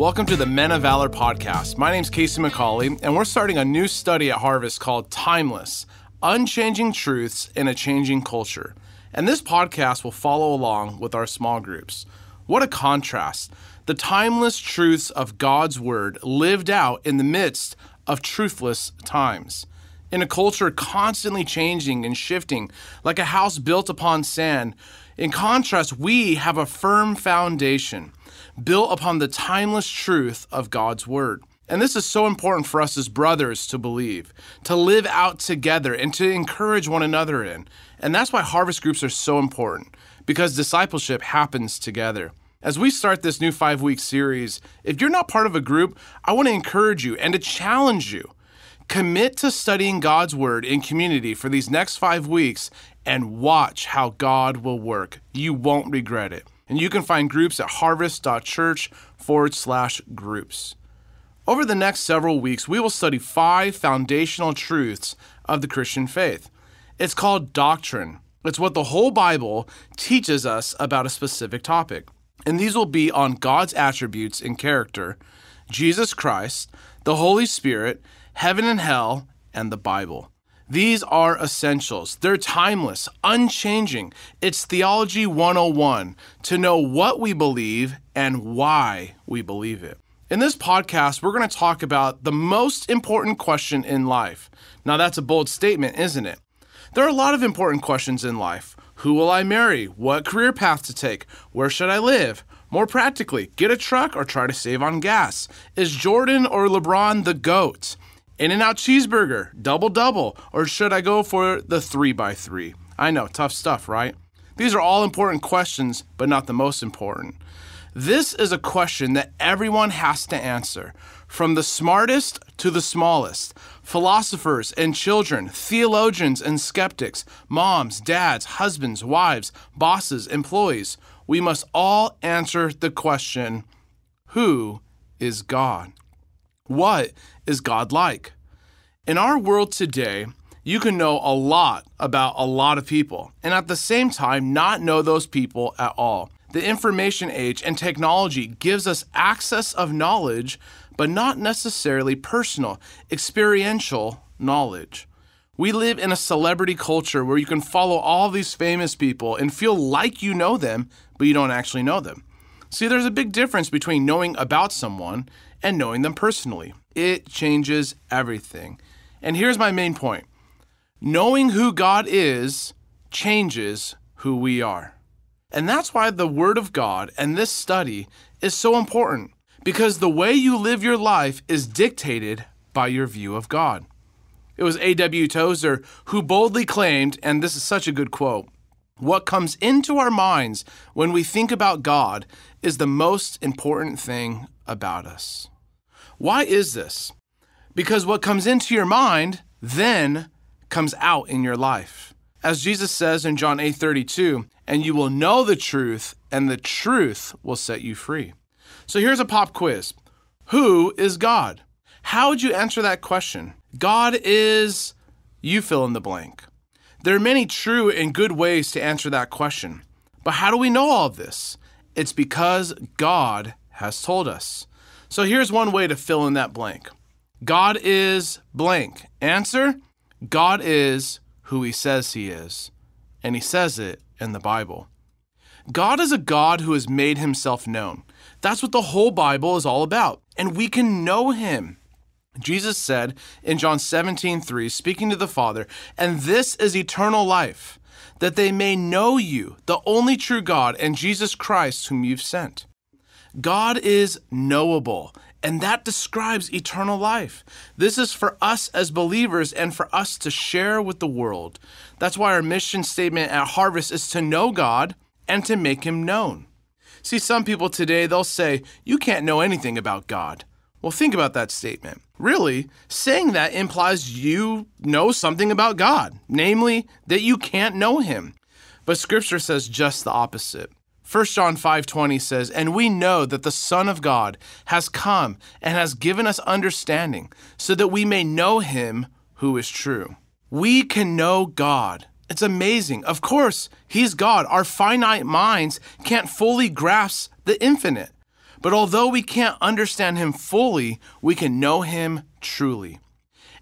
Welcome to the Men of Valor podcast. My name's KC McCauley, and we're starting a new study at Harvest called Timeless Unchanging Truths in a Changing Culture. And this podcast will follow along with our small groups. What a contrast! The timeless truths of God's Word lived out in the midst of truthless times. In a culture constantly changing and shifting, like a house built upon sand, in contrast, we have a firm foundation built upon the timeless truth of God's Word. And this is so important for us as brothers to believe, to live out together, and to encourage one another in. And that's why harvest groups are so important, because discipleship happens together. As we start this new five week series, if you're not part of a group, I want to encourage you and to challenge you. Commit to studying God's Word in community for these next five weeks and watch how God will work. You won't regret it. And you can find groups at harvest.church forward slash groups. Over the next several weeks, we will study five foundational truths of the Christian faith. It's called doctrine. It's what the whole Bible teaches us about a specific topic. And these will be on God's attributes and character, Jesus Christ, the Holy Spirit, heaven and hell, and the Bible. These are essentials. They're timeless, unchanging. It's Theology 101 to know what we believe and why we believe it. In this podcast, we're going to talk about the most important question in life. Now, that's a bold statement, isn't it? There are a lot of important questions in life. Who will I marry? What career path to take? Where should I live? More practically, get a truck or try to save on gas? Is Jordan or LeBron the GOAT? In-N-Out cheeseburger, double double, or should I go for the 3x3? I know, tough stuff, right? These are all important questions, but not the most important. This is a question that everyone has to answer, from the smartest to the smallest. Philosophers and children, theologians and skeptics, moms, dads, husbands, wives, bosses, employees. We must all answer the question Who is God? What is God like? In our world today, you can know a lot about a lot of people and at the same time not know those people at all. The information age and technology gives us access of knowledge, but not necessarily personal, experiential knowledge. We live in a celebrity culture where you can follow all these famous people and feel like you know them, but you don't actually know them. See, there's a big difference between knowing about someone and knowing them personally. It changes everything. And here's my main point knowing who God is changes who we are. And that's why the Word of God and this study is so important, because the way you live your life is dictated by your view of God. It was A.W. Tozer who boldly claimed, and this is such a good quote what comes into our minds when we think about God is the most important thing about us. Why is this? Because what comes into your mind then comes out in your life. As Jesus says in John 8:32, and you will know the truth and the truth will set you free. So here's a pop quiz. Who is God? How would you answer that question? God is you fill in the blank. There are many true and good ways to answer that question. But how do we know all of this? It's because God has told us. So here's one way to fill in that blank God is blank. Answer God is who he says he is. And he says it in the Bible. God is a God who has made himself known. That's what the whole Bible is all about. And we can know him. Jesus said in John 17, 3, speaking to the Father, and this is eternal life, that they may know you, the only true God, and Jesus Christ, whom you've sent. God is knowable, and that describes eternal life. This is for us as believers and for us to share with the world. That's why our mission statement at Harvest is to know God and to make him known. See, some people today, they'll say, You can't know anything about God. Well, think about that statement. Really, saying that implies you know something about God, namely, that you can't know him. But scripture says just the opposite. 1 John 5:20 says, "And we know that the Son of God has come and has given us understanding, so that we may know him who is true." We can know God. It's amazing. Of course, he's God. Our finite minds can't fully grasp the infinite. But although we can't understand him fully, we can know him truly.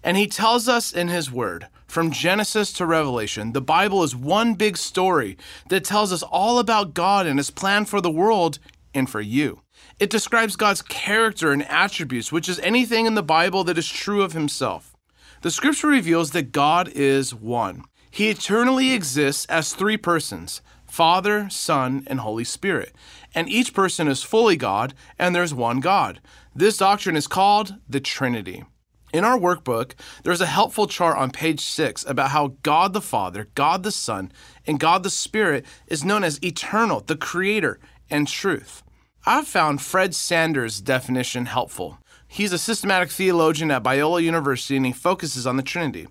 And he tells us in his word, from Genesis to Revelation, the Bible is one big story that tells us all about God and his plan for the world and for you. It describes God's character and attributes, which is anything in the Bible that is true of himself. The scripture reveals that God is one. He eternally exists as three persons Father, Son, and Holy Spirit. And each person is fully God, and there's one God. This doctrine is called the Trinity. In our workbook, there's a helpful chart on page six about how God the Father, God the Son, and God the Spirit is known as eternal, the Creator, and truth. I've found Fred Sanders' definition helpful. He's a systematic theologian at Biola University and he focuses on the Trinity.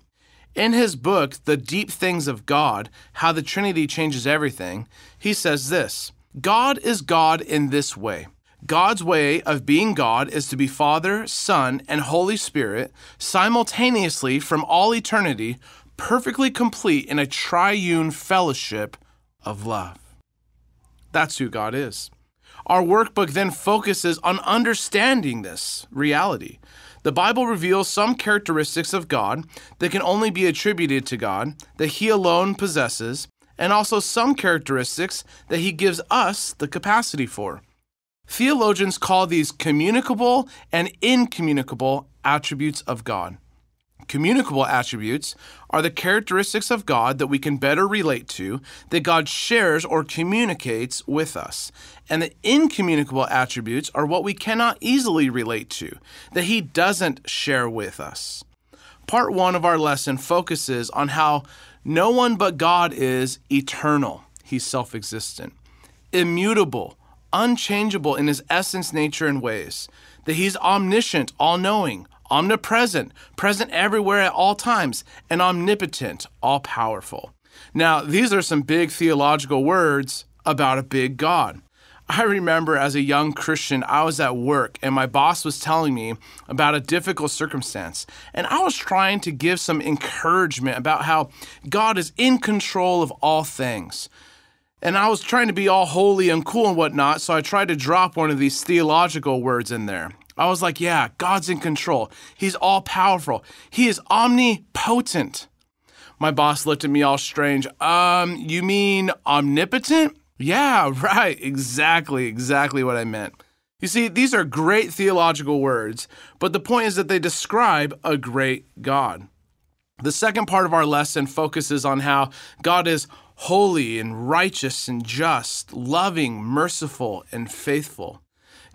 In his book, The Deep Things of God How the Trinity Changes Everything, he says this God is God in this way. God's way of being God is to be Father, Son, and Holy Spirit simultaneously from all eternity, perfectly complete in a triune fellowship of love. That's who God is. Our workbook then focuses on understanding this reality. The Bible reveals some characteristics of God that can only be attributed to God, that He alone possesses, and also some characteristics that He gives us the capacity for. Theologians call these communicable and incommunicable attributes of God. Communicable attributes are the characteristics of God that we can better relate to, that God shares or communicates with us. And the incommunicable attributes are what we cannot easily relate to, that He doesn't share with us. Part one of our lesson focuses on how no one but God is eternal, He's self existent, immutable, unchangeable in His essence, nature, and ways, that He's omniscient, all knowing, omnipresent, present everywhere at all times, and omnipotent, all powerful. Now, these are some big theological words about a big God. I remember as a young Christian, I was at work and my boss was telling me about a difficult circumstance. And I was trying to give some encouragement about how God is in control of all things. And I was trying to be all holy and cool and whatnot, so I tried to drop one of these theological words in there. I was like, yeah, God's in control. He's all powerful. He is omnipotent. My boss looked at me all strange. Um, you mean omnipotent? Yeah, right. Exactly, exactly what I meant. You see, these are great theological words, but the point is that they describe a great God. The second part of our lesson focuses on how God is holy and righteous and just, loving, merciful, and faithful.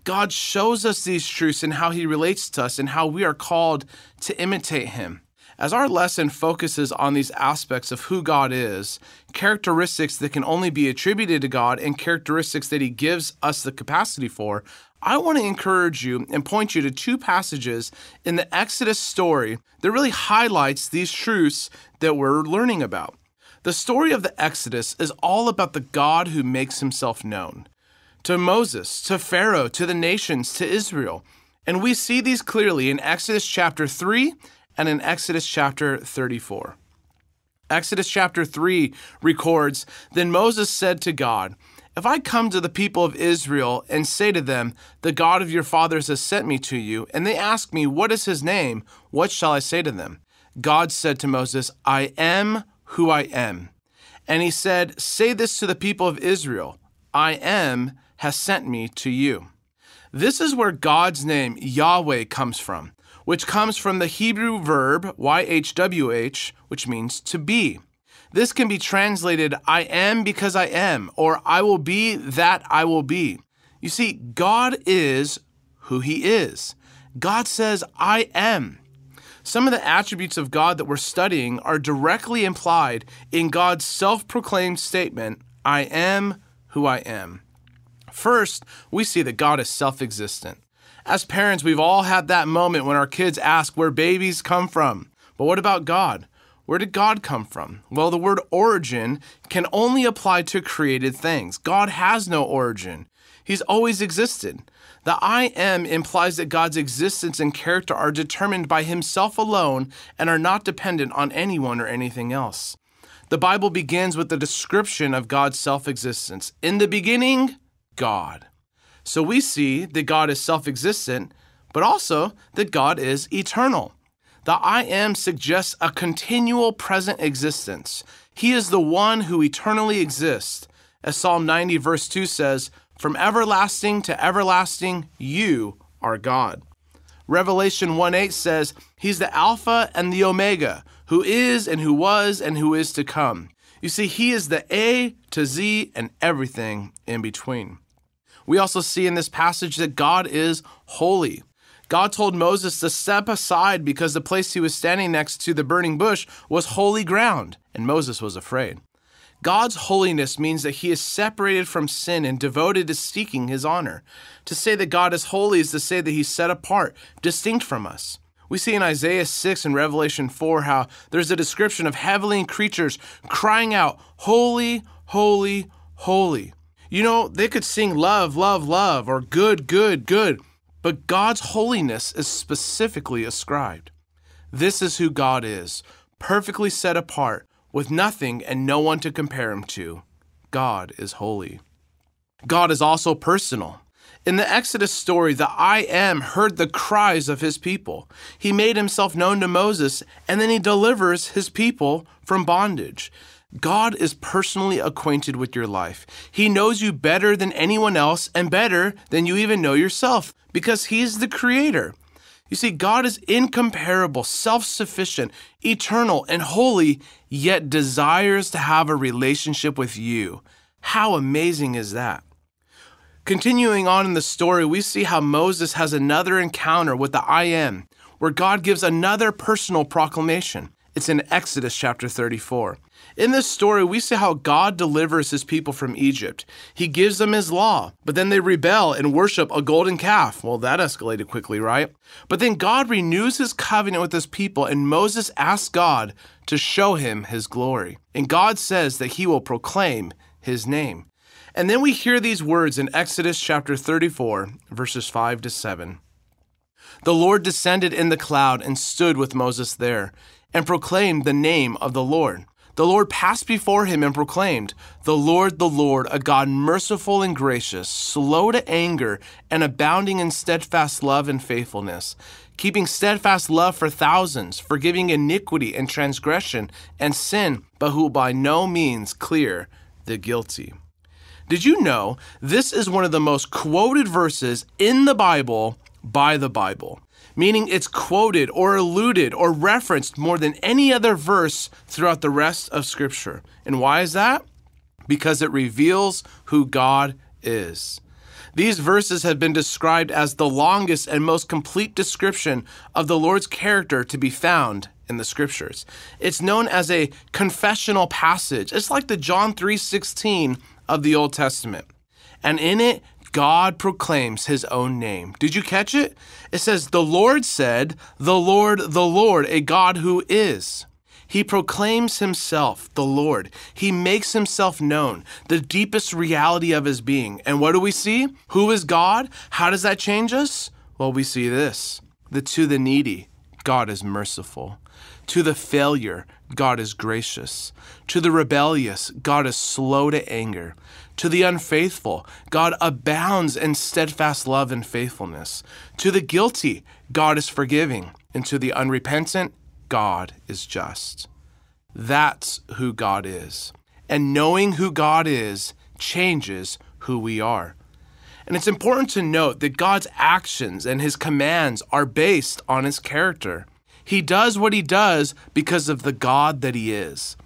God shows us these truths and how he relates to us and how we are called to imitate him. As our lesson focuses on these aspects of who God is, characteristics that can only be attributed to God, and characteristics that He gives us the capacity for, I want to encourage you and point you to two passages in the Exodus story that really highlights these truths that we're learning about. The story of the Exodus is all about the God who makes Himself known to Moses, to Pharaoh, to the nations, to Israel. And we see these clearly in Exodus chapter 3 and in Exodus chapter 34. Exodus chapter 3 records Then Moses said to God, If I come to the people of Israel and say to them, The God of your fathers has sent me to you, and they ask me, What is his name? What shall I say to them? God said to Moses, I am who I am. And he said, Say this to the people of Israel I am has sent me to you. This is where God's name, Yahweh, comes from, which comes from the Hebrew verb YHWH, which means to be. This can be translated, I am because I am, or I will be that I will be. You see, God is who He is. God says, I am. Some of the attributes of God that we're studying are directly implied in God's self proclaimed statement, I am who I am. First, we see that God is self existent. As parents, we've all had that moment when our kids ask where babies come from. But what about God? Where did God come from? Well, the word origin can only apply to created things. God has no origin, He's always existed. The I am implies that God's existence and character are determined by Himself alone and are not dependent on anyone or anything else. The Bible begins with the description of God's self existence. In the beginning, God. So we see that God is self existent, but also that God is eternal. The I am suggests a continual present existence. He is the one who eternally exists. As Psalm 90, verse 2 says, From everlasting to everlasting, you are God. Revelation 1 8 says, He's the Alpha and the Omega, who is and who was and who is to come. You see, He is the A to Z and everything in between. We also see in this passage that God is holy. God told Moses to step aside because the place he was standing next to the burning bush was holy ground, and Moses was afraid. God's holiness means that he is separated from sin and devoted to seeking his honor. To say that God is holy is to say that he's set apart, distinct from us. We see in Isaiah 6 and Revelation 4 how there's a description of heavenly creatures crying out, Holy, holy, holy. You know, they could sing love, love, love, or good, good, good, but God's holiness is specifically ascribed. This is who God is, perfectly set apart, with nothing and no one to compare him to. God is holy. God is also personal. In the Exodus story, the I am heard the cries of his people. He made himself known to Moses, and then he delivers his people from bondage. God is personally acquainted with your life. He knows you better than anyone else and better than you even know yourself because He's the creator. You see, God is incomparable, self sufficient, eternal, and holy, yet desires to have a relationship with you. How amazing is that? Continuing on in the story, we see how Moses has another encounter with the I Am, where God gives another personal proclamation. It's in Exodus chapter 34. In this story, we see how God delivers his people from Egypt. He gives them his law, but then they rebel and worship a golden calf. Well, that escalated quickly, right? But then God renews his covenant with his people, and Moses asks God to show him his glory. And God says that he will proclaim his name. And then we hear these words in Exodus chapter 34, verses 5 to 7. The Lord descended in the cloud and stood with Moses there, and proclaimed the name of the Lord. The Lord passed before him and proclaimed, The Lord, the Lord, a God merciful and gracious, slow to anger, and abounding in steadfast love and faithfulness, keeping steadfast love for thousands, forgiving iniquity and transgression and sin, but who by no means clear the guilty. Did you know this is one of the most quoted verses in the Bible by the Bible? Meaning it's quoted or alluded or referenced more than any other verse throughout the rest of Scripture. And why is that? Because it reveals who God is. These verses have been described as the longest and most complete description of the Lord's character to be found in the scriptures. It's known as a confessional passage. It's like the John 3:16 of the Old Testament. And in it, God proclaims his own name. Did you catch it? It says, The Lord said, The Lord, the Lord, a God who is. He proclaims himself, the Lord. He makes himself known, the deepest reality of his being. And what do we see? Who is God? How does that change us? Well, we see this that to the needy, God is merciful. To the failure, God is gracious. To the rebellious, God is slow to anger. To the unfaithful, God abounds in steadfast love and faithfulness. To the guilty, God is forgiving. And to the unrepentant, God is just. That's who God is. And knowing who God is changes who we are. And it's important to note that God's actions and his commands are based on his character. He does what he does because of the God that he is.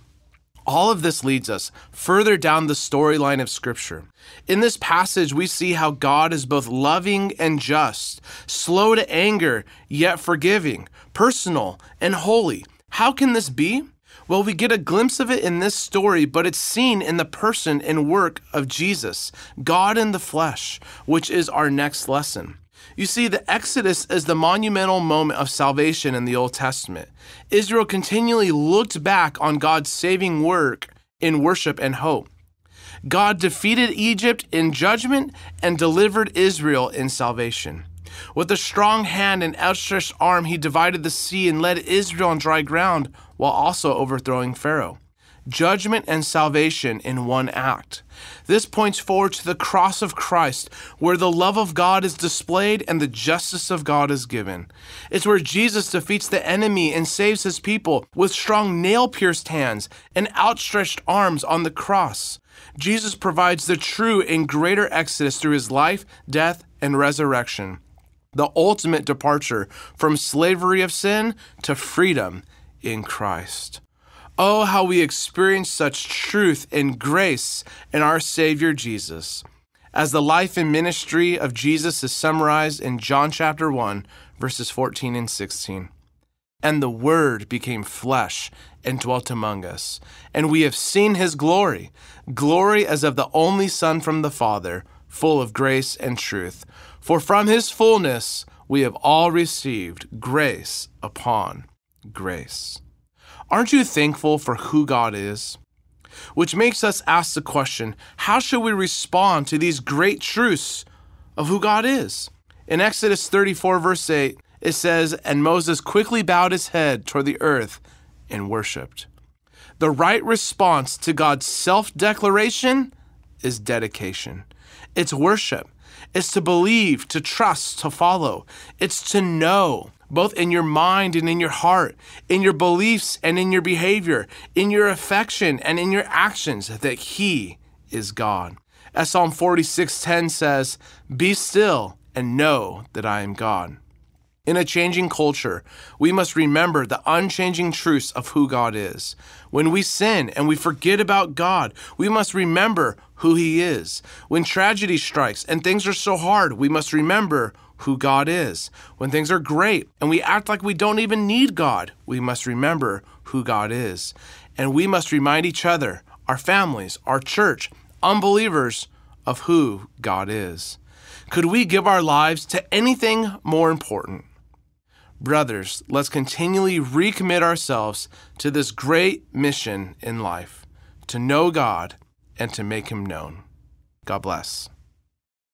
All of this leads us further down the storyline of Scripture. In this passage, we see how God is both loving and just, slow to anger, yet forgiving, personal and holy. How can this be? Well, we get a glimpse of it in this story, but it's seen in the person and work of Jesus, God in the flesh, which is our next lesson. You see, the Exodus is the monumental moment of salvation in the Old Testament. Israel continually looked back on God's saving work in worship and hope. God defeated Egypt in judgment and delivered Israel in salvation. With a strong hand and outstretched arm, he divided the sea and led Israel on dry ground while also overthrowing Pharaoh. judgment and salvation in one act. This points forward to the cross of Christ, where the love of God is displayed and the justice of God is given. It's where Jesus defeats the enemy and saves his people with strong nail pierced hands and outstretched arms on the cross. Jesus provides the true and greater exodus through his life, death, and resurrection the ultimate departure from slavery of sin to freedom in Christ. Oh, how we experience such truth and grace in our Savior Jesus. As the life and ministry of Jesus is summarized in John chapter 1, verses 14 and 16. And the Word became flesh and dwelt among us, and we have seen his glory, glory as of the only Son from the Father, full of grace and truth. For from his fullness we have all received grace upon grace. Aren't you thankful for who God is? Which makes us ask the question how should we respond to these great truths of who God is? In Exodus 34, verse 8, it says, And Moses quickly bowed his head toward the earth and worshiped. The right response to God's self declaration is dedication, it's worship. It's to believe, to trust, to follow. It's to know, both in your mind and in your heart, in your beliefs and in your behavior, in your affection and in your actions, that He is God. As Psalm 46:10 says, "Be still and know that I am God." In a changing culture, we must remember the unchanging truths of who God is. When we sin and we forget about God, we must remember who He is. When tragedy strikes and things are so hard, we must remember who God is. When things are great and we act like we don't even need God, we must remember who God is. And we must remind each other, our families, our church, unbelievers, of who God is. Could we give our lives to anything more important? Brothers, let's continually recommit ourselves to this great mission in life to know God and to make Him known. God bless.